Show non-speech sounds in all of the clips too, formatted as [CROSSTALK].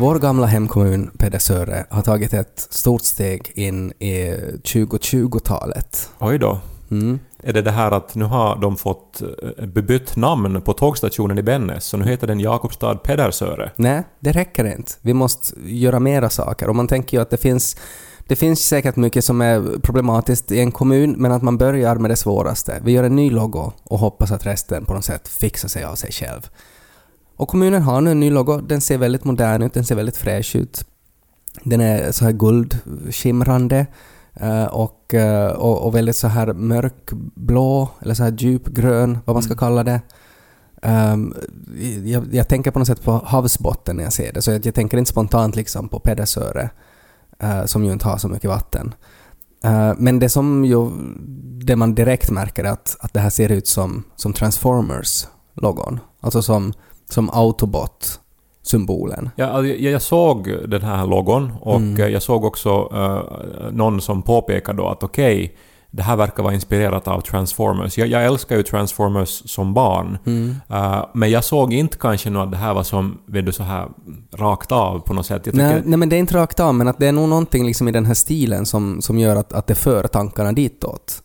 Vår gamla hemkommun Pedersöre har tagit ett stort steg in i 2020-talet. Oj då. Mm. Är det det här att nu har de fått eh, bebytt namn på tågstationen i Bennes, så nu heter den Jakobstad Pedersöre? Nej, det räcker inte. Vi måste göra mera saker. Och man tänker ju att det finns, det finns säkert mycket som är problematiskt i en kommun, men att man börjar med det svåraste. Vi gör en ny logo och hoppas att resten på något sätt fixar sig av sig själv. Och kommunen har nu en ny logo. Den ser väldigt modern ut, den ser väldigt fräsch ut. Den är så här guldskimrande eh, och, eh, och, och väldigt så här mörkblå, eller så här djupgrön, vad man ska kalla det. Ehm, jag, jag tänker på något sätt på havsbotten när jag ser det, så jag, jag tänker inte spontant liksom på Pedersöre, eh, som ju inte har så mycket vatten. Eh, men det som ju, det man direkt märker är att, att det här ser ut som, som Transformers-logon. Alltså som, som Autobot-symbolen. Ja, alltså, jag, jag såg den här logon och Mm. eh, jag såg också eh, någon som påpekade då att okej, det här verkar vara inspirerat av Transformers. Jag, jag älskar ju Transformers som barn, Mm. eh, men jag såg inte kanske nog att det här var som, vet du, så här rakt av på något sätt. Jag Nej, nej, men det är inte rakt av, men att det är nog någonting liksom i den här stilen som, som gör att, att det för tankarna ditåt.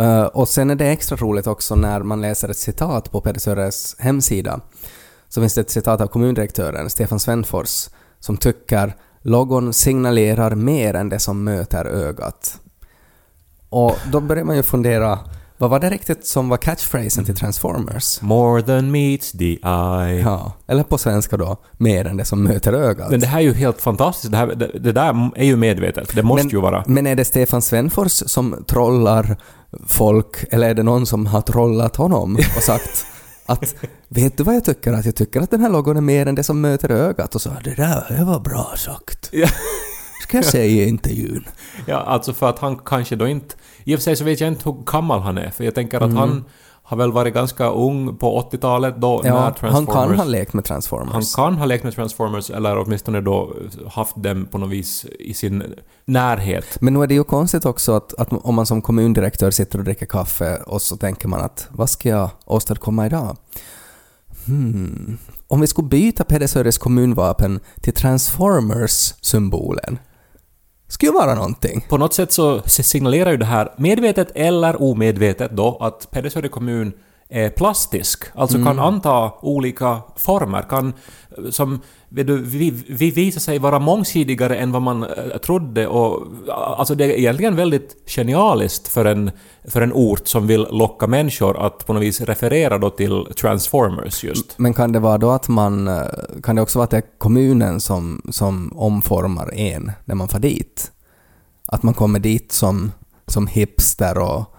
Uh, och sen är det extra roligt också när man läser ett citat på Pedersöres hemsida. Så finns det ett citat av kommundirektören Stefan Svenfors som tycker logon signalerar mer än det som möter ögat. Och då börjar man ju fundera, vad var det riktigt som var catchphrasen till Transformers? More than meets the eye. Ja, eller på svenska då, mer än det som möter ögat. Men det här är ju helt fantastiskt. Det, här, det, det där är ju medvetet. Det måste men, ju vara. Men är det Stefan Svenfors som trollar folk, eller är det någon som har trollat honom och sagt att ”Vet du vad jag tycker? Att jag tycker att den här logon är mer än det som möter ögat” och så ”Det där det var bra sagt”. Ja. Ska jag säga i intervjun. Ja, alltså för att han kanske då inte... I och för sig så vet jag inte hur gammal han är, för jag tänker att Mm. han har väl varit ganska ung på 80-talet då när Ja, han Transformers... kan ha lekt med Han Transformers. kan ha lekt med Transformers, eller åtminstone då haft dem på något vis i sin närhet. Men nu är det ju konstigt också att, att om man som kommundirektör sitter och dricker kaffe och så tänker man att vad ska jag åstadkomma idag? Hmm. Om vi skulle byta Pedersöres kommunvapen till Transformers-symbolen, skulle ju vara någonting. På något sätt så signalerar ju det här, medvetet eller omedvetet då, att Pedersöre kommun är plastisk, alltså kan anta olika former, kan som vet du, vi, vi visar sig vara mångsidigare än vad man eh, trodde och alltså det är egentligen väldigt genialiskt för en, för en ort som vill locka människor att på något vis referera då till Transformers just. Men kan det vara då att man... Eh, kan det också vara att det är kommunen som, som omformar en när man far dit? Att man kommer dit som, som hipster och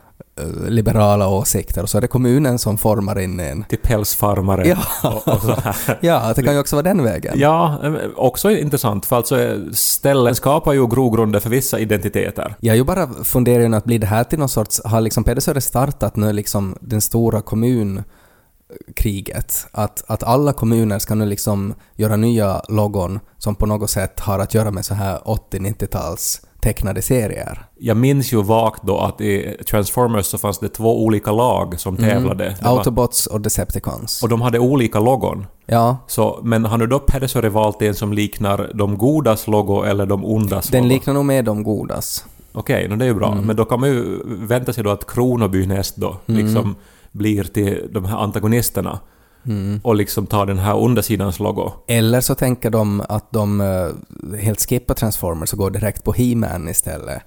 liberala åsikter och så är det kommunen som formar in en. Till pälsfarmare Ja. och, och så här. [LAUGHS] Ja, det kan ju också vara den vägen. Ja, eh, också intressant för alltså eh, ställen skapar ju grogrunder för vissa identiteter. Jag ju bara funderar ju att blir det här till någon sorts... Har liksom Pedersöre startat nu liksom den stora kommunkriget? Att, att alla kommuner ska nu liksom göra nya logon som på något sätt har att göra med så här 80-90-tals tecknade serier. Jag minns ju vagt då att i Transformers så fanns det två olika lag som tävlade. Det var, Autobots och Decepticons. och de hade olika logon. Ja, Så, men har nu då Pedersöre valt en som liknar de godas logo eller de ondas den logo? liknar nog med de godas. Okej, no, det är ju bra. Men då kan man ju vänta sig då att Kronoby näst då liksom blir till de här antagonisterna. Och liksom tar den här onda sidans logo. Eller så tänker de att de eh, helt skippar Transformers och går direkt på He-Man istället.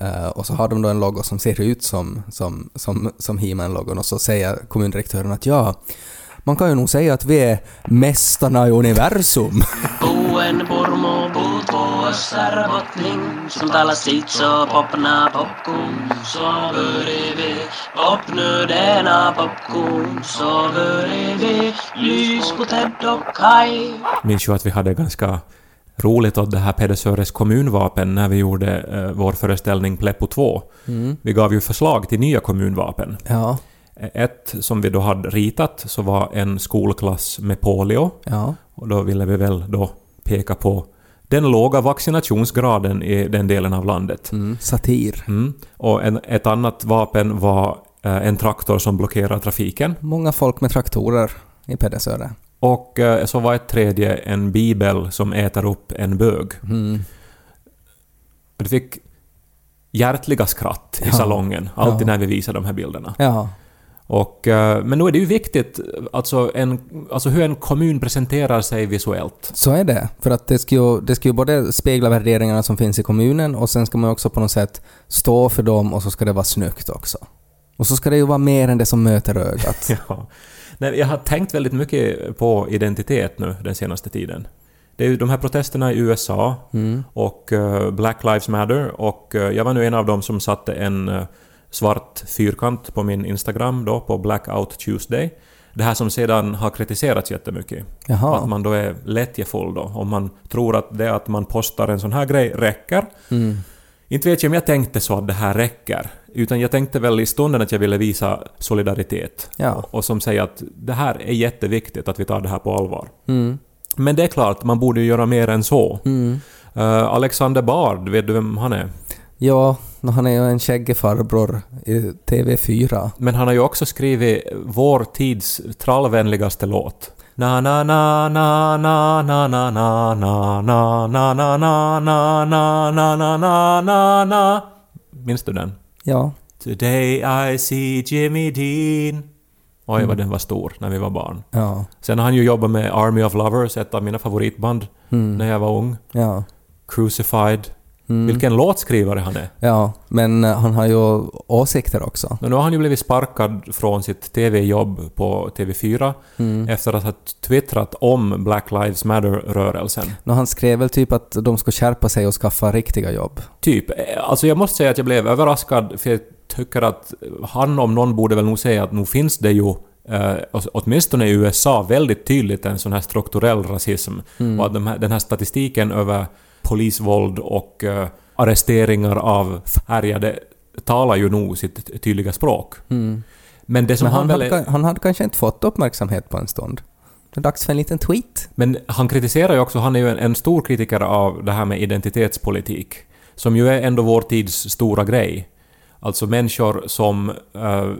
Eh, och så har de då en logo som ser ut som, som, som, som He-Man-logon och så säger kommundirektören att ja, man kan ju nog säga att vi är mästarna i universum. Purmu puut puussa robotning. Sun täällä sitsoo popnaa popkuun. Sua pyrivi denna popcorn sover evig lys på Ted och Kai. minns ju att vi hade ganska roligt åt det här Pedersöres kommunvapen när vi gjorde eh, vår föreställning Pleppo 2. Vi gav ju förslag till nya kommunvapen. Ja, Ett som vi då hade ritat så var en skolklass med polio. ja. Och då ville vi väl då peka på den låga vaccinationsgraden i den delen av landet. Mm. Satir. Mm. Och en, ett annat vapen var eh, en traktor som blockerar trafiken. Många folk med traktorer i Pedersöre. Och eh, så var ett tredje en bibel som äter upp en bög. Mm. Det fick hjärtliga skratt i Ja. salongen, alltid Ja. när vi visade de här bilderna. Ja. Och, eh, men nu är det ju viktigt alltså, en, alltså hur en kommun presenterar sig visuellt. Så är det. För att det ska, ju, det ska ju både spegla värderingarna som finns i kommunen och sen ska man också på något sätt stå för dem och så ska det vara snyggt också. Och så ska det ju vara mer än det som möter ögat. [LAUGHS] Ja. Nej, jag har tänkt väldigt mycket på identitet nu den senaste tiden. Det är ju de här protesterna i USA Mm. och eh, Black Lives Matter och eh, jag var nu en av dem som satte en svart fyrkant på min Instagram då på Blackout Tuesday. Det här som sedan har kritiserats jättemycket. Att Jaha. man då är lättjefull då. Om man tror att det att man postar en sån här grej räcker. Mm. Inte vet jag om jag tänkte så att det här räcker. Utan jag tänkte väl i stunden att jag ville visa solidaritet. Ja. Och som säger att det här är jätteviktigt att vi tar det här på allvar. Mm. Men det är klart, man borde ju göra mer än så. Mm. Eh, Alexander Bard, vet du vem han är? Ja, han är ju en skäggig farbror i TV4. Men han har ju också skrivit vår tids trallvänligaste låt. Na na na na na na na na na na na na na na na na na na na na Minns du den? Ja. Today I see Jimmy Dean. Oj, vad den var stor när vi var barn. Ja. Sen har han ju jobbat med Army of Lovers, ett av mina favoritband, Mm. när jag var ung. Ja. Crucified. Mm. Vilken låtskrivare han är. Ja, men eh, han har ju åsikter också. Men nu har han ju blivit sparkad från sitt TV-jobb på TV4 Mm. efter att ha twittrat om Black Lives Matter-rörelsen. Nå, han skrev väl typ att de ska skärpa sig och skaffa riktiga jobb. Typ. Eh, Alltså jag måste säga att jag blev överraskad för jag tycker att han om någon borde väl nog säga att nu finns det ju åt- åtminstone i USA väldigt tydligt en sån här strukturell rasism. Mm. Och att de här, den här statistiken över polisvåld och eh, arresteringar av färgade talar ju nog sitt tydliga språk. Mm. Men det som Men han, han, hade, han hade kanske inte fått uppmärksamhet på en stund. Det är dags för en liten tweet. Men han kritiserar ju också, han är ju en, en stor kritiker av det här med identitetspolitik. Som ju är ändå vår tids stora grej. Alltså människor som eh,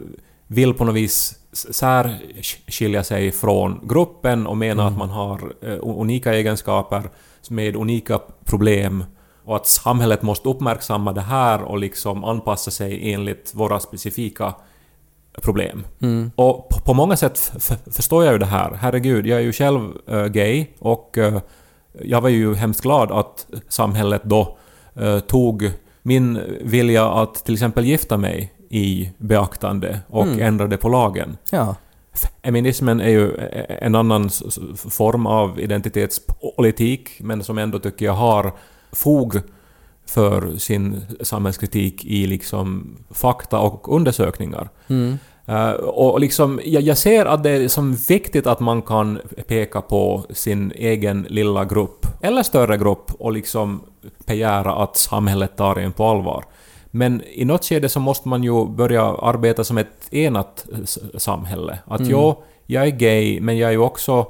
vill på något vis särskilja sig från gruppen och menar att man har eh, unika egenskaper med unika problem och att samhället måste uppmärksamma det här och liksom anpassa sig enligt våra specifika problem. Mm. Och på, på många sätt förstår jag ju det här. Herregud, jag är ju själv eh, gay och eh, jag var ju hemskt glad att samhället då tog min vilja att till exempel gifta mig i beaktande och Mm. ändrade på lagen. Ja. Feminismen är ju en annan form av identitetspolitik men som ändå tycker jag har fog för sin samhällskritik i liksom fakta och undersökningar. Mm. Eh, och liksom, jag, jag ser att det är som viktigt att man kan peka på sin egen lilla grupp, eller större grupp, och liksom begära att samhället tar en på allvar. Men i något skede så måste man ju börja arbeta som ett enat samhälle. Att Mm. jo, jag är gay, men jag är ju också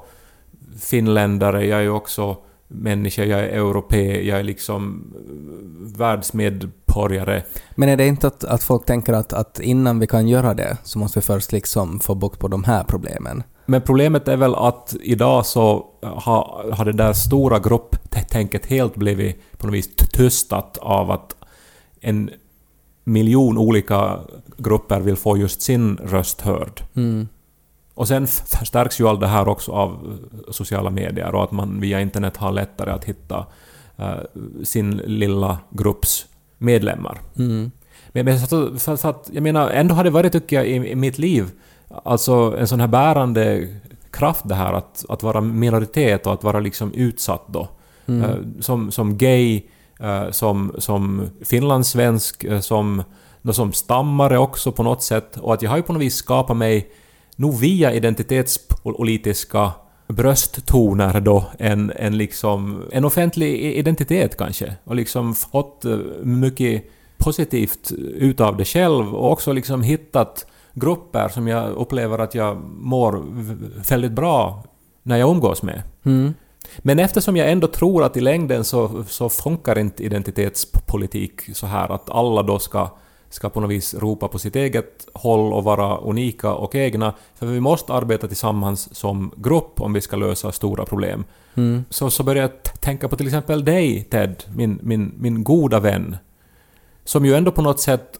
finländare, jag är ju också människa, jag är europé, jag är liksom eh, världsmedborgare. Men är det inte att, att folk tänker att, att innan vi kan göra det så måste vi först liksom få bukt på de här problemen? Men problemet är väl att idag så har, har det där stora grupptänket helt blivit på något vis tystat av att en miljon olika grupper vill få just sin röst hörd. Mm. Och sen förstärks ju allt det här också av eh, sociala medier och att man via internet har lättare att hitta eh, sin lilla grupps medlemmar. Mm. Men, men så, så, så att, jag menar, ändå har det varit, tycker jag, i, i mitt liv, alltså en sån här bärande kraft det här att, att vara minoritet och att vara liksom utsatt då. Mm. Eh, som, som gay, Eh, som, som finlandssvensk, eh, som som stammare också på något sätt och att jag har ju på något vis skapat mig nog via identitetspolitiska brösttoner då en, en liksom en offentlig identitet kanske och liksom fått eh, mycket positivt utav det själv och också liksom hittat grupper som jag upplever att jag mår väldigt bra när jag umgås med. Mm. Men eftersom jag ändå tror att i längden så, så funkar inte identitetspolitik så här att alla då ska, ska på något vis ropa på sitt eget håll och vara unika och egna, för vi måste arbeta tillsammans som grupp om vi ska lösa stora problem. Mm. Så, så började jag tänka på till exempel dig, Ted, min, min, min goda vän, som ju ändå på något sätt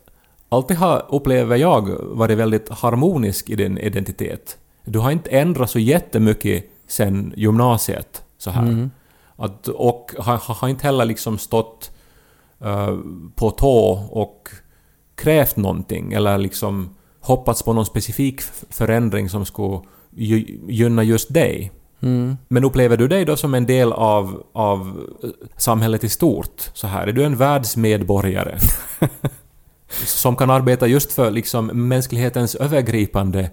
alltid har, upplever jag, varit väldigt harmonisk i din identitet. Du har inte ändrat så jättemycket sen gymnasiet så här. Mm. Att, och har, har inte heller liksom stått eh, på tå och krävt någonting eller liksom hoppats på någon specifik förändring som skulle gy- gynna just dig. Mm. Men upplever du dig då som en del av, av eh, samhället i stort? Så här, är du en världsmedborgare? [LAUGHS] som kan arbeta just för liksom mänsklighetens övergripande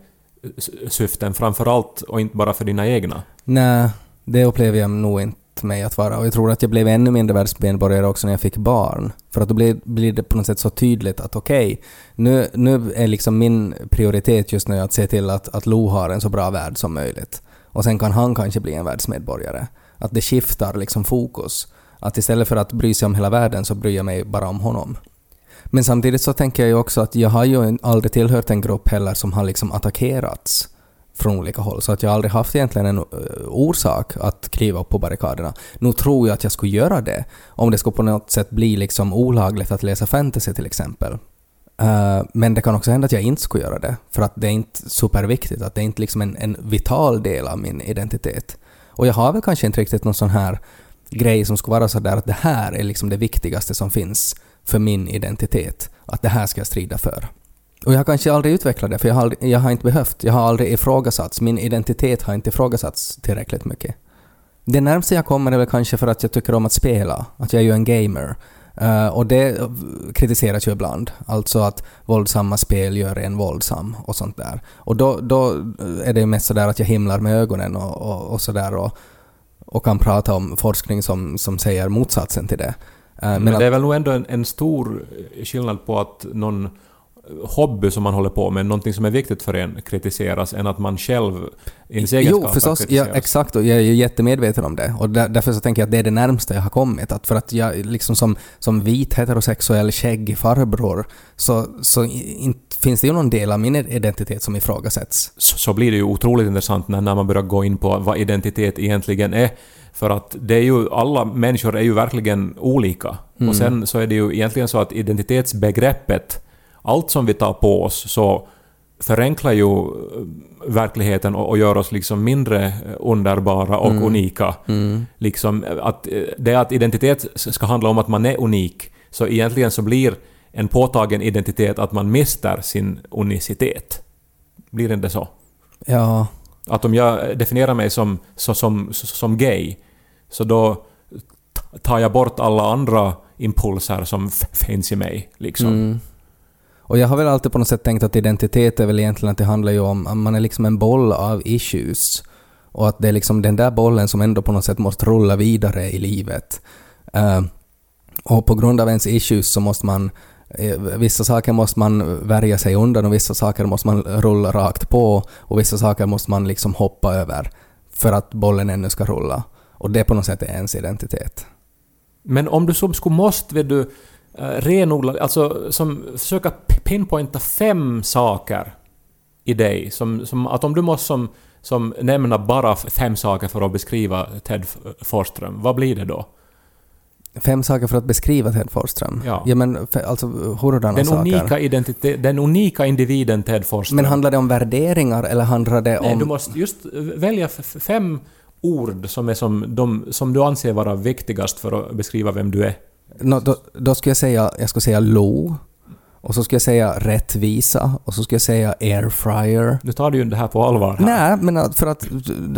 s- syften framför allt och inte bara för dina egna? Nej, det upplever jag nog inte mig att vara. Och jag tror att jag blev ännu mindre världsmedborgare också när jag fick barn. För att då blir, blir det på något sätt så tydligt att okej, nu, nu är liksom min prioritet just nu att se till att, att Lo har en så bra värld som möjligt. Och sen kan han kanske bli en världsmedborgare. Att det skiftar liksom fokus. Att istället för att bry sig om hela världen så bryr jag mig bara om honom. Men samtidigt så tänker jag ju också att jag har ju aldrig tillhört en grupp heller som har liksom attackerats från olika håll, så att jag aldrig haft egentligen en eh, orsak att kliva upp på barrikaderna. Nu tror jag att jag skulle göra det om det skulle på något sätt bli liksom olagligt att läsa fantasy till exempel. Eh, men det kan också hända att jag inte skulle göra det, för att det är inte superviktigt, att det är inte liksom en, en vital del av min identitet. Och jag har väl kanske inte riktigt någon sån här grej som skulle vara så där att det här är liksom det viktigaste som finns för min identitet. Att det här ska jag strida för. Och jag har kanske aldrig utvecklat det, för jag har, aldrig, jag har inte behövt. Jag har aldrig ifrågasatts. Min identitet har inte ifrågasatts tillräckligt mycket. Det närmaste jag kommer är väl kanske för att jag tycker om att spela. Att jag är ju en gamer. Eh, och det kritiseras ju ibland. Alltså att våldsamma spel gör en våldsam och sånt där. Och då, då är det ju mest sådär att jag himlar med ögonen och, och, och sådär och, och kan prata om forskning som, som säger motsatsen till det. Eh, Men, att- det är väl nog ändå en, en stor skillnad på att någon hobby som man håller på med, någonting som är viktigt för en, kritiseras än att man själv ens Jo, egenskaper förstås. Ja, exakt. Och jag är ju jättemedveten om det. Och där, därför så tänker jag att det är det närmsta jag har kommit. Att för att jag liksom som, som vit heterosexuell skäggig farbror så, så inte finns det ju någon del av min identitet som ifrågasätts. så, så blir det ju otroligt intressant när, när man börjar gå in på vad identitet egentligen är. För att det är ju, alla människor är ju verkligen olika. Mm. Och sen så är det ju egentligen så att identitetsbegreppet, allt som vi tar på oss så förenklar ju eh, verkligheten och, och gör oss liksom mindre eh, underbara och Mm. unika. Mm. Liksom att eh, det att identitet ska handla om att man är unik, så egentligen så blir en påtagen identitet att man mister sin unicitet. Blir det inte så? Ja. Att om jag definierar mig som, så, som, så, som gay, så då tar jag bort alla andra impulser som finns i mig. Liksom. Mm. Och jag har väl alltid på något sätt tänkt att identitet är väl egentligen att det handlar ju om att man är liksom en boll av issues. Och att det är liksom den där bollen som ändå på något sätt måste rulla vidare i livet. Uh, och på grund av ens issues så måste man eh, Vissa saker måste man värja sig undan och vissa saker måste man rulla rakt på och vissa saker måste man liksom hoppa över för att bollen ännu ska rulla. Och det på något sätt är ens identitet. Men om du som skulle måste, vet du, eh, renodla, alltså som försöka pinpointa fem saker i dig, som, som att om du måste som, som nämna bara fem saker för att beskriva Ted Forsström, vad blir det då? Fem saker för att beskriva Ted Forsström? Ja. ja men alltså hurdana Den saker? unika, identitet, den unika individen Ted Forsström. Men handlar det om värderingar eller handlar det Nej, om... du måste just välja f- f- fem ord som, är som, de, som du anser vara viktigast för att beskriva vem du är. Nå, då, då skulle jag säga, jag skulle säga lo, och så skulle jag säga rättvisa, och så skulle jag säga airfryer. Nu tar du ju det här på allvar här. Nej, men för att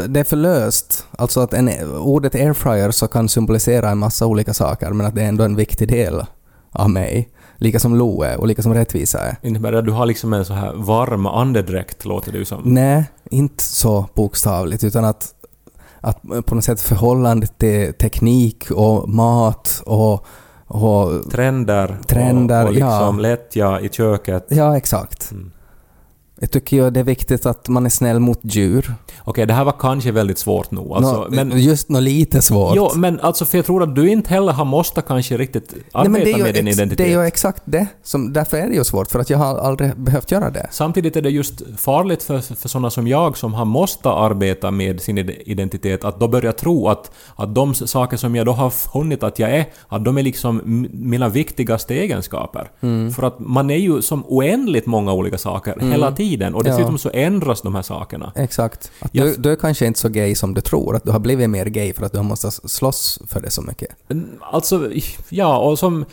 det är för löst. Alltså att en, ordet airfryer så kan symbolisera en massa olika saker, men att det är ändå en viktig del av mig. Lika som Lo är och lika som rättvisa är. Innebär det att du har liksom en så här varm andedräkt, låter det ju som. Nej, inte så bokstavligt utan att, att på något sätt förhållandet till teknik och mat och, och Trender, Trender, och, och liksom ja. lättja i köket. ja, exakt. Mm. Jag tycker ju det är viktigt att man är snäll mot djur. Okej, det här var kanske väldigt svårt nog. Alltså, Nå, men, just något lite svårt. jo, men alltså för jag tror att du inte heller har måste kanske riktigt arbeta Nej, med din ex- identitet. det är ju exakt det. Som, därför är det ju svårt, för att jag har aldrig behövt göra det. Samtidigt är det just farligt för, för sådana som jag som har måste arbeta med sin ide- identitet att då börja tro att, att de saker som jag då har funnit att jag är, att de är liksom mina viktigaste egenskaper. Mm. För att man är ju som oändligt många olika saker hela tiden och Ja. dessutom så ändras de här sakerna. Exakt. Jag du, du är kanske inte så gay som du tror, att du har blivit mer gay för att du har måste slåss för det så mycket. Alltså, ja, och som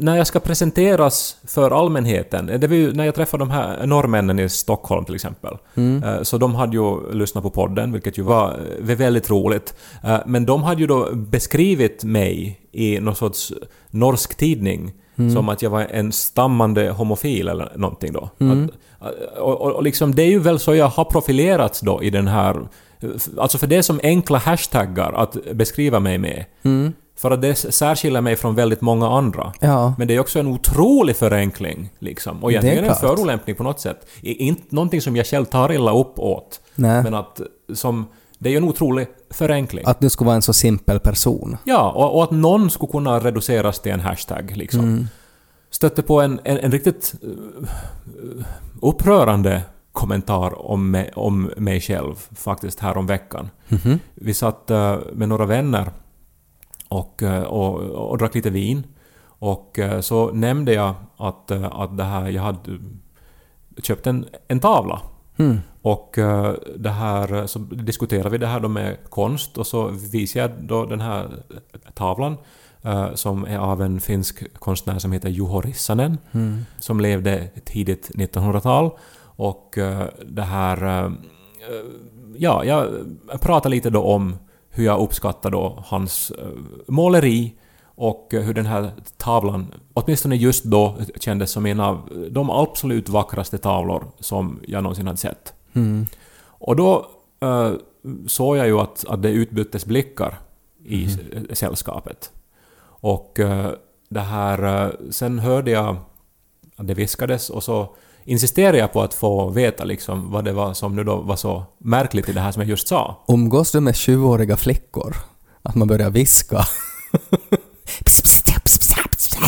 när jag ska presenteras för allmänheten, det var ju när jag träffade de här norrmännen i Stockholm till exempel, eh, så de hade ju lyssnat på podden, vilket ju var eh, väldigt roligt, Eh, men de hade ju då beskrivit mig i någon sorts norsk tidning som att jag var en stammande homofil eller någonting då. Att, och, och, och liksom det är ju väl så jag har profilerats då i den här... Alltså för det är som enkla hashtaggar att beskriva mig med. För att det särskiljer mig från väldigt många andra. Ja. Men det är också en otrolig förenkling. Liksom. Och egentligen Det är en förolämpning på något sätt. Inte någonting som jag själv tar illa upp åt. Nej. Men att som... Det är ju en otrolig förenkling. Att du skulle vara en så simpel person. Ja, och, och att någon skulle kunna reduceras till en hashtag liksom. Mm. Stötte på en, en, en riktigt uh, upprörande kommentar om mig, om mig själv faktiskt här om veckan. Mhm. Vi satt uh, med några vänner och, uh, och, och drack lite vin. Och så nämnde jag att, att det här, jag hade köpt en, en tavla. Mm. Och eh, det här, så diskuterade vi det här då med konst och så visade jag då den här tavlan eh, som är av en finsk konstnär som heter Juho Rissanen som levde tidigt 1900-tal och eh, det här... eh, ja, jag pratade lite då om hur jag uppskattar då hans eh, måleri och eh, hur den här tavlan, åtminstone just då, kändes som en av de absolut vackraste tavlor som jag någonsin hade sett. Mm. Och då eh, såg jag ju att, att det utbyttes blickar i s- sällskapet. Och eh, det här... eh, sen hörde jag att det viskades och så insisterade jag på att få veta liksom vad det var som nu då var så märkligt i det här som jag just sa. Umgås du med 20-åriga flickor? Att man börjar viska? [LAUGHS]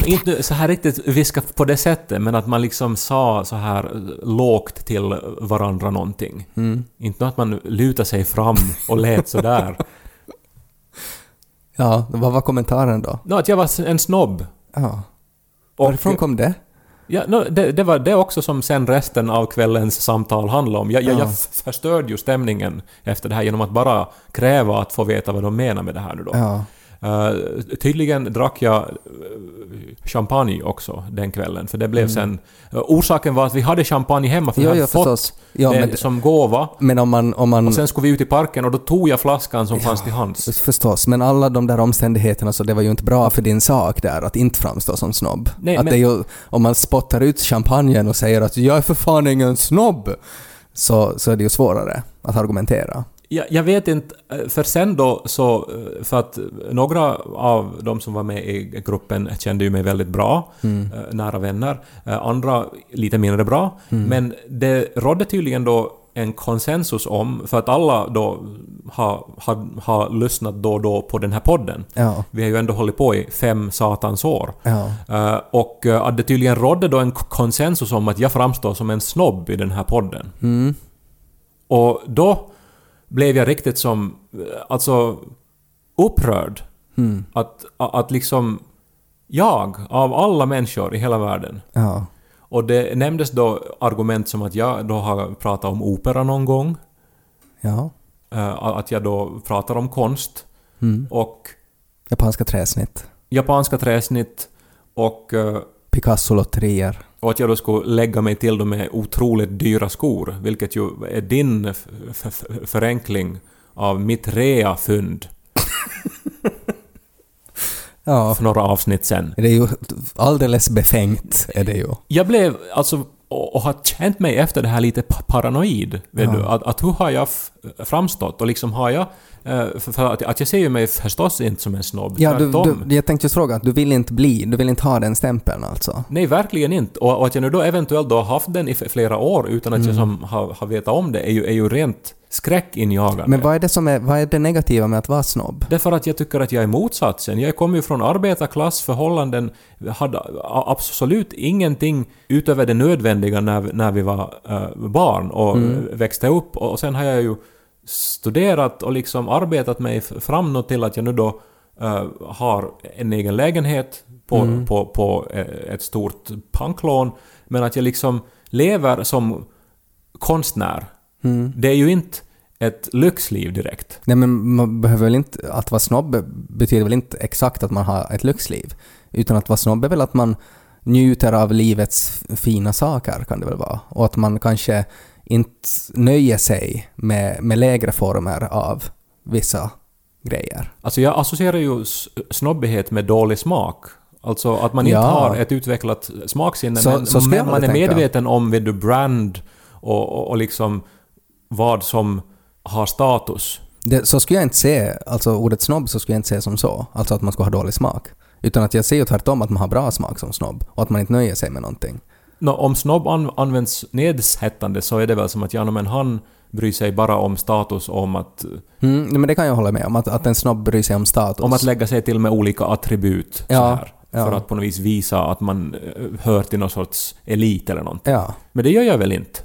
Inte så här riktigt viska på det sättet, men att man liksom sa så här lågt till varandra någonting. Inte att man lutade sig fram och lät så där. Ja, vad var kommentaren då? Nå, att jag var en snobb. Ja. Och- Varifrån kom det? Ja, no, det, det var det också som sen resten av kvällens samtal handlade om. Jag, Ja. jag förstörde ju stämningen efter det här genom att bara kräva att få veta vad de menar med det här nu då. Ja. Eh, tydligen drack jag eh, champagne också den kvällen, för det blev sen... eh, orsaken var att vi hade champagne hemma, för Mm. Jo, vi jo, hade fått förstås. Ja, det men, som gåva. men om man... Om man Och sen skulle vi ut i parken och då tog jag flaskan som fanns till hands. Förstås, men alla de där omständigheterna så det var ju inte bra för din sak där att inte framstå som snobb. Nej, att men- det ju, om man spottar ut champagnen och säger att jag är för fan ingen snobb, så, så är det ju svårare att argumentera. Jag, jag vet inte, eh, för sen då så... eh, För att några av de som var med i gruppen kände ju mig väldigt bra, eh, nära vänner. Andra lite mindre bra. Men det rådde tydligen då en konsensus om, för att alla då har, har, har lyssnat då och då på den här podden. Ja. Vi har ju ändå hållit på i fem satans år. Ja. Eh, och att det tydligen rådde då en konsensus om att jag framstår som en snobb i den här podden. Mm. Och då blev jag riktigt som, eh, alltså upprörd. Mm. Att, att liksom jag, av alla människor i hela världen. Ja. Och det nämndes då argument som att jag då har pratat om opera någon gång. Ja. eh, att jag då pratar om konst. Mm. Och Japanska träsnitt. japanska träsnitt. Och, eh, Picasso-lotterier. Och att jag då skulle lägga mig till dem med otroligt dyra skor. Vilket ju är din förenkling av mitt rea-fynd. Ja. för några avsnitt sen. Det är ju alldeles befängt, är det ju. Jag blev alltså och, och har känt mig efter det här lite pa- paranoid. Vet Ja. du? Att, att hur har jag framstått? Och liksom har jag... eh, För, att, att jag ser ju mig förstås inte som en snobb. Ja, du, du, jag tänkte just fråga, att du vill inte bli, du vill inte ha den stämpeln alltså? Nej, verkligen inte. Och, och att jag nu då eventuellt då har haft den i flera år utan att jag som har, har vetat om det är ju, är ju rent skräckinjagande. Men vad är det som är, vad är det negativa med att vara snobb? Därför att jag tycker att jag är motsatsen. Jag kommer ju från arbetarklassförhållanden, hade absolut ingenting utöver det nödvändiga när, när vi var eh, barn och Mm. växte upp. Och sen har jag ju studerat och liksom arbetat mig fram till att jag nu då eh, har en egen lägenhet på, Mm. på, på eh, ett stort panklån. Men att jag liksom lever som konstnär. Mm. Det är ju inte ett lyxliv direkt. Nej men man behöver väl inte, att vara snobb betyder väl inte exakt att man har ett lyxliv. Utan att vara snobb är väl att man njuter av livets fina saker kan det väl vara. Och att man kanske inte nöjer sig med, med lägre former av vissa grejer. Alltså jag associerar ju snobbighet med dålig smak. Alltså att man inte Ja. har ett utvecklat smaksinne Så- men, så men man är tänka. medveten om vid du brand och, och, och liksom vad som har status. Det, så skulle jag inte se, alltså ordet snobb så skulle jag inte se som så, alltså att man ska ha dålig smak. Utan att jag ser ju tvärtom att man har bra smak som snobb och att man inte nöjer sig med någonting. Nå, om snobb an, används nedsättande så är det väl som att ja, no, men han bryr sig bara om status om att, Mm, nej, men det kan jag hålla med om, att, att en snobb bryr sig om status. om att lägga sig till med olika attribut så Ja, här, ja. för att på något vis visa att man eh, hör till någon sorts elit eller någonting. Ja. Men det gör jag väl inte?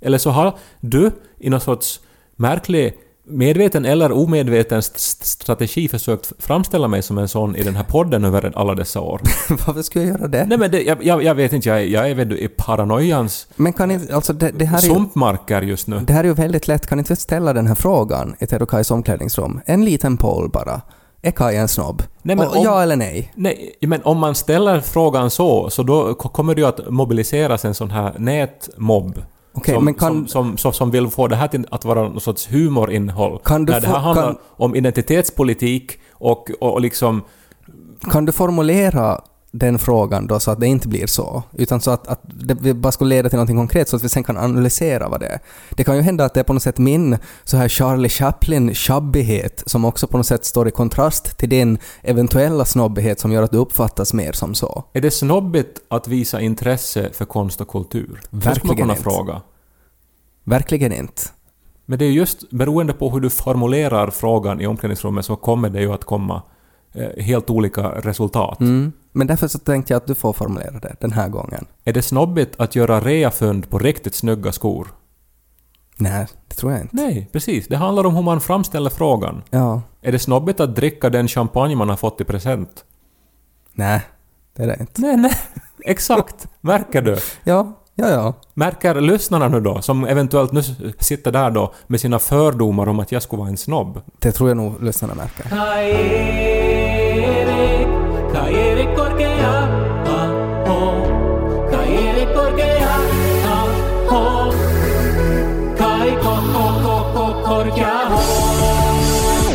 Eller så har du i någon sorts märklig medveten eller omedveten st- st- strategi försökt framställa mig som en sån i den här podden över alla dessa år. [LAUGHS] Varför skulle jag göra det? Nej men det, jag, jag, jag vet inte, jag, är- jag är väl i paranoians Men kan inte, alltså det, det här är ju, sumpmarker just nu. det här är ju väldigt lätt, kan inte vi ställa den här frågan i Ted och Kais omklädningsrum? En liten poll bara. Är Kaj en snobb? Nej, men om- Ja eller nej? Nej, men om man ställer frågan så, så då ko- kommer det ju att mobiliseras en sån här nätmobb. Okej, som, men kan- som, som, som, som vill få det här till att vara någon sorts humorinnehåll. Kan du där det här handlar kan- om identitetspolitik och, och, och liksom Kan du formulera den frågan då så att det inte blir så? Utan så att, att det bara skulle leda till något konkret så att vi sen kan analysera vad det är. Det kan ju hända att det är på något sätt min så här Charlie Chaplin-tjabbighet som också på något sätt står i kontrast till din eventuella snobbighet som gör att du uppfattas mer som så. Är det snobbigt att visa intresse för konst och kultur? Verkligen inte. fråga. Verkligen inte. Men det är just beroende på hur du formulerar frågan i omklädningsrummet så kommer det ju att komma helt olika resultat. Mm. Men därför så tänkte jag att du får formulera det den här gången. Är det snobbigt att göra reafund på riktigt snygga skor? Nej, det tror jag inte. Nej, precis. Det handlar om hur man framställer frågan. Ja. Är det snobbigt att dricka den champagne man har fått i present? Nej, det är det inte. Nej, nej. [LAUGHS] Exakt. Märker du? Ja, ja, ja. Märker lyssnarna nu då, som eventuellt nu sitter där då med sina fördomar om att jag skulle vara en snobb? Det tror jag nog lyssnarna märker. Kai Korkea, aho. Kai Kokko Korkea,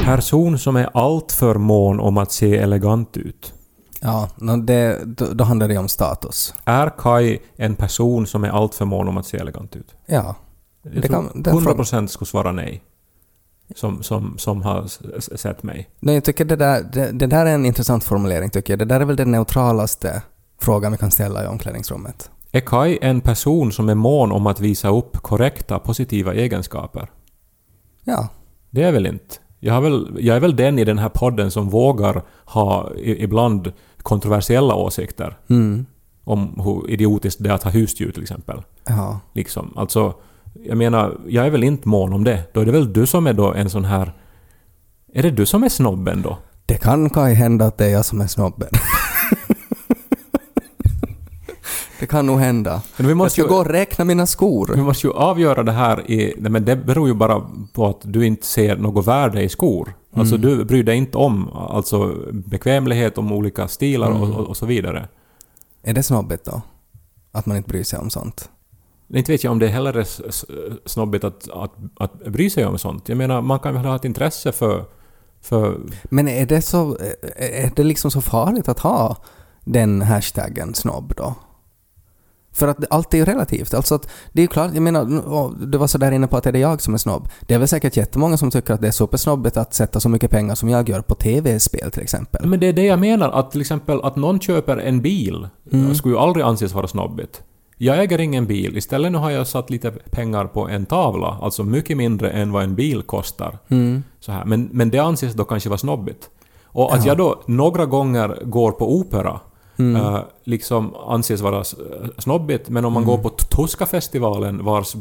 Person som är alltför mån om att se elegant ut. Ja, det, då, då handlar det om status. Är Kai en person som är alltför mån om att se elegant ut? Ja. Jag Det kan- den 100% skulle svara nej. Som, som, som har sett mig. Nej, jag tycker det där, det, det där är en intressant formulering tycker jag. Det där är väl den neutralaste frågan vi kan ställa i omklädningsrummet. Är Kai en person som är mån om att visa upp korrekta, positiva egenskaper? Ja. Det är väl inte. Jag, har väl, jag är väl den i den här podden som vågar ha i, ibland kontroversiella åsikter Mm. om hur idiotiskt det är att ha husdjur till exempel. Ja. Liksom. Alltså, jag menar, jag är väl inte mån om det. Då är det väl du som är då en sån här... Är det du som är snobben då? Det kan Kaj hända att det är jag som är snobben. det kan nog hända. Men vi Jag måste ska ju, gå och räkna mina skor. vi måste ju avgöra det här i... Nej, men det beror ju bara på att du inte ser något värde i skor. Alltså du bryr dig inte om alltså, bekvämlighet, om olika stilar och, och, och så vidare. Är det snobbigt då? Att man inte bryr sig om sånt? Inte vet jag om det heller är s- snobbigt att, att, att bry sig om sånt. Jag menar, man kan väl ha ett intresse för, För Men är det, så, är det liksom så farligt att ha den hashtaggen snobb då? För att allt är ju relativt. Alltså att det är ju klart, jag menar, du var så där inne på att är det jag som är snobb? Det är väl säkert jättemånga som tycker att det är supersnobbigt att sätta så mycket pengar som jag gör på TV-spel till exempel. Men det är det jag menar, att till exempel att någon köper en bil Mm. skulle ju aldrig anses vara snobbigt. Jag äger ingen bil, istället nu har jag satt lite pengar på en tavla, alltså mycket mindre än vad en bil kostar. Mm. Så här. Men, men det anses då kanske vara snobbigt. Och att jag då några gånger går på opera Mm. eh, liksom anses vara s- snobbigt, men om man Mm. går på Tuska-festivalen vars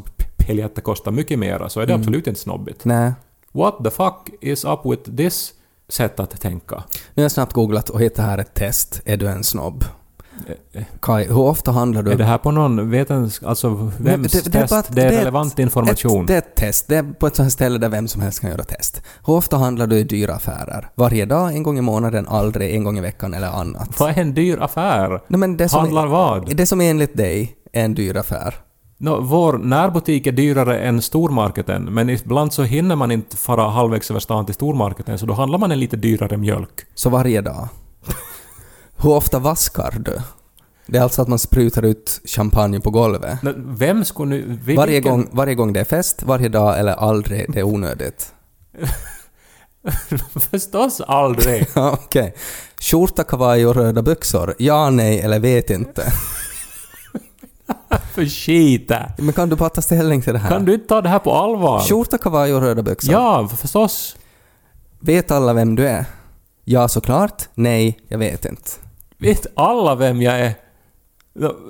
biljetter kostar mycket mera så är det Mm. absolut inte snobbigt. Nej. What the fuck is up with this sätt att tänka? Nu har jag snabbt googlat och hittat här ett test. Är du en snobb? Kai, hur ofta handlar du... Är det här på någon vetens... Alltså vems det- det är test? det är det är relevant information. Ett, det är ett test. Det är på ett sånt här ställe där vem som helst kan göra test. Hur ofta handlar du i dyra affärer? Varje dag, en gång i månaden, aldrig, en gång i veckan eller annat? Vad är en dyr affär? Nej, det Handlar vad? det som enligt dig är en dyr affär. Nå, vår närbutik är dyrare än stormarketen, men ibland så hinner man inte fara halvvägs över stan till stormarketen, så då handlar man en lite dyrare mjölk. Så varje dag. Hur ofta vaskar du? Det är alltså att man sprutar ut champagne på golvet. Nå, Vem skulle nu... vil- Varje vilken- gång, varje gång det är fest, varje dag eller aldrig, det är onödigt. [LAUGHS] Förstås aldrig. [LAUGHS] Ja, okej. Skjorta, kavaj och röda byxor? Ja, nej eller vet inte. [LAUGHS] För skita. Men kan du bara ta ställning till det här? Kan du inte ta det här på allvar? Skjorta, kavaj och röda byxor? Ja, förstås. Vet alla vem du är? Ja, såklart. Nej, jag vet inte. Vet alla vem jag är?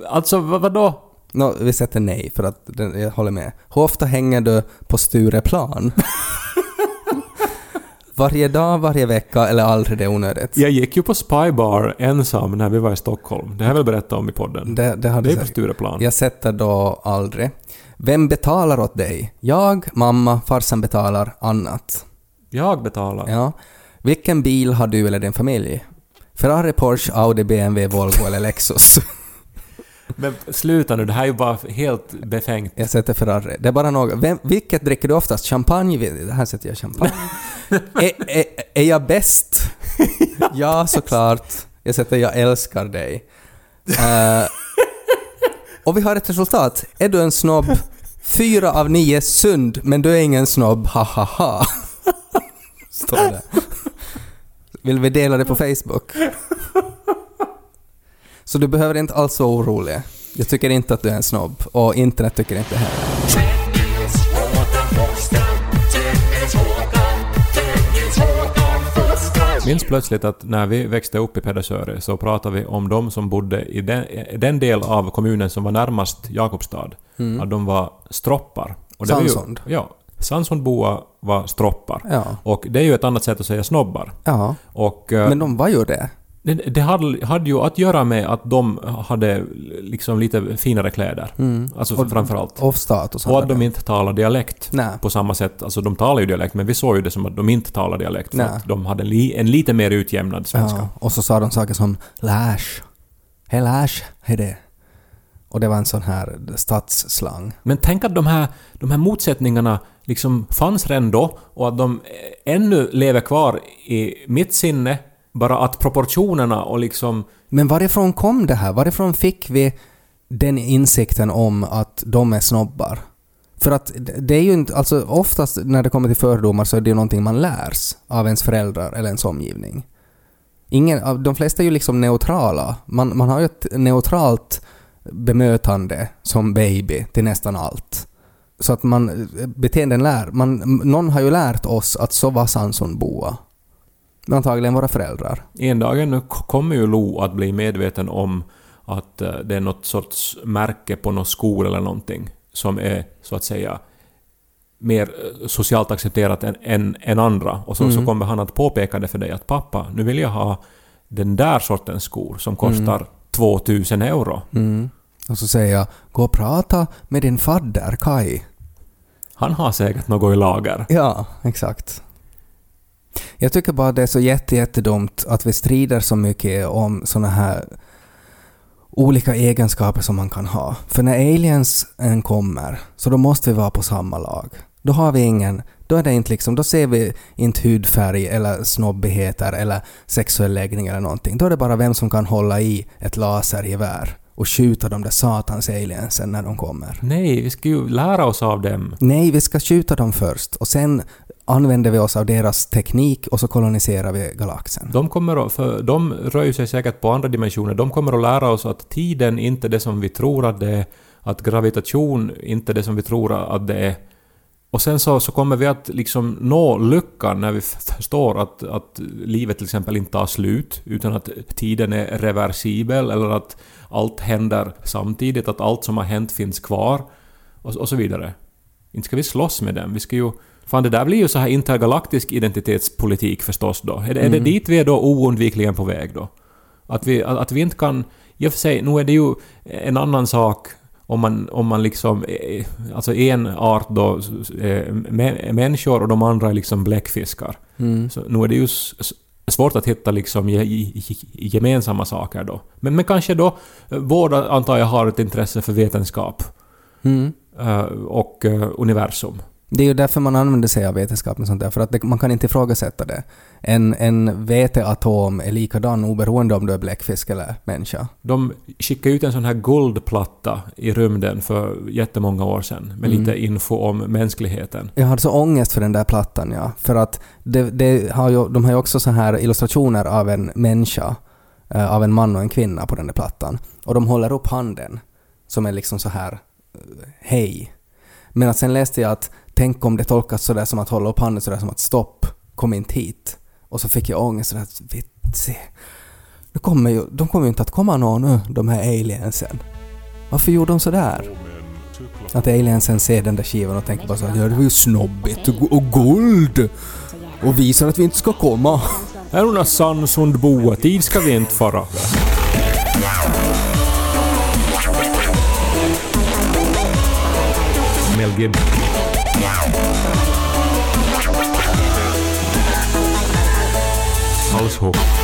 Alltså, vad, vadå? Nå, vi sätter nej för att den, jag håller med. Hur ofta hänger du på Stureplan? [LAUGHS] varje dag, varje vecka eller aldrig, det är onödigt. Jag gick ju på Spybar ensam när vi var i Stockholm. Det har jag väl berättat om i podden. Det, det Det är på. Stureplan. Jag sätter då aldrig. Vem betalar åt dig? Jag, mamma, farsan betalar, annat. Jag betalar. Ja. Vilken bil har du eller din familj? Ferrari, Porsche, Audi, BMW, Volvo eller Lexus? [LAUGHS] Men sluta nu, det här är ju bara helt befängt. Jag sätter Ferrari. Det är bara något. Vem, vilket dricker du oftast? Champagne? Det här sätter jag champagne. [LAUGHS] är, är, är jag bäst? [LAUGHS] ja, såklart. Jag sätter jag älskar dig. Eh, och vi har ett resultat. Är du en snobb? Fyra av nio sund, men du är ingen snobb. Ha ha ha. Står det. Vill vi dela det på Facebook? Så du behöver inte alls vara orolig. Jag tycker inte att du är en snobb och internet tycker inte heller. Minns plötsligt att när vi växte upp i Pedersöre så pratade vi om de som bodde i den, den del av kommunen som var närmast Jakobstad. Att de var stroppar. Och det var ju-. Ja. Sandsundboa var stroppar. Ja. Och det är ju ett annat sätt att säga snobbar. Ja, Och eh, men de var ju det. det, det hade, hade ju att göra med att de hade liksom lite finare kläder. Alltså Och- framförallt. Och status. Och att de inte talar dialekt Nej. på samma sätt. Alltså de talar ju dialekt, men vi såg ju det som att de inte talar dialekt. För att de hade li, en lite mer utjämnad svenska. Ja, och så sa de saker som lärs. Hej lärs, hej det. Och det var en sån här stadsslang. Men tänk att de här, de här motsättningarna liksom fanns redan då och att de ännu lever kvar i mitt sinne. Bara att proportionerna och liksom... Men varifrån kom det här? Varifrån fick vi den insikten om att de är snobbar? För att det är ju inte, alltså oftast när det kommer till fördomar så är det ju någonting man lärs av ens föräldrar eller ens omgivning. Ingen, de flesta är ju liksom neutrala. Man, man har ju ett neutralt bemötande som baby till nästan allt. Så att man, beteenden lär, man, någon har ju lärt oss att så var Sandsundboa. Men Antagligen våra föräldrar. En dag kommer ju Lo att bli medveten om att eh, det är något sorts märke på någon skor eller någonting som är så att säga mer eh, socialt accepterat än, än, än andra. Och så, så kommer han att påpeka det för dig att pappa, nu vill jag ha den där sortens skor som kostar 2000 euro. Mm. Och så säger jag, gå och prata med din fadder Kai. Han har säkert något i lager. Ja, exakt. Jag tycker bara det är så jätte, jättedumt att vi strider så mycket om såna här olika egenskaper som man kan ha. För när aliens än kommer, så då måste vi vara på samma lag. Då har vi ingen, då är det inte liksom, då ser vi inte hudfärg eller snobbigheter eller sexuell läggning eller någonting. Då är det bara vem som kan hålla i ett lasergevär och skjuta de där satans aliensen när de kommer. Nej, vi ska ju lära oss av dem. Nej, vi ska skjuta dem först och sen använder vi oss av deras teknik och så koloniserar vi galaxen. De, kommer att, för de rör sig säkert på andra dimensioner. De kommer att lära oss att tiden inte är det som vi tror att det är, att gravitation inte är det som vi tror att det är. Och sen så, så kommer vi att liksom nå lyckan när vi förstår att, att livet till exempel inte tar slut, utan att tiden är reversibel, eller att allt händer samtidigt, att allt som har hänt finns kvar, och, och så vidare. Inte ska vi slåss med dem, vi ska ju... Fan, det där blir ju så här intergalaktisk identitetspolitik förstås då. Är det, är det dit vi är då oundvikligen på väg då? Att vi, att, att vi inte kan... I och för sig, nu är det ju en annan sak om man, om man liksom... eh, Alltså en art då är mä- människor och de andra är liksom bläckfiskar. Mm. Så nu är det ju svårt att hitta liksom ge- ge- ge- gemensamma saker då. Men, men kanske då, eh, båda antar jag har ett intresse för vetenskap Mm. eh, och eh, universum. Det är ju därför man använder sig av vetenskap och sånt där, för att det, man kan inte ifrågasätta det. En, en veteatom är likadan oberoende om du är bläckfisk eller människa. De skickade ut en sån här guldplatta i rymden för jättemånga år sedan med Mm. lite info om mänskligheten. Jag hade så ångest för den där plattan, ja. För att det, det har ju, de har ju också så här illustrationer av en människa, eh, av en man och en kvinna på den där plattan. Och de håller upp handen, som är liksom så här, eh, hej. Men att sen läste jag att tänk om det tolkas sådär som att hålla upp handen sådär som att stopp, kom inte hit. Och så fick jag ångest sådär att vitsi. Nu kommer ju, de kommer ju inte att komma någon nu, de här aliensen. Varför gjorde de sådär? Att aliensen ser den där skivan och tänker bara så här, ja det var ju snobbigt och, guld! Och visar att vi inte ska komma. Här är några Sandsundboa, tid ska vi inte fara. Mel Gibson. Aushoch.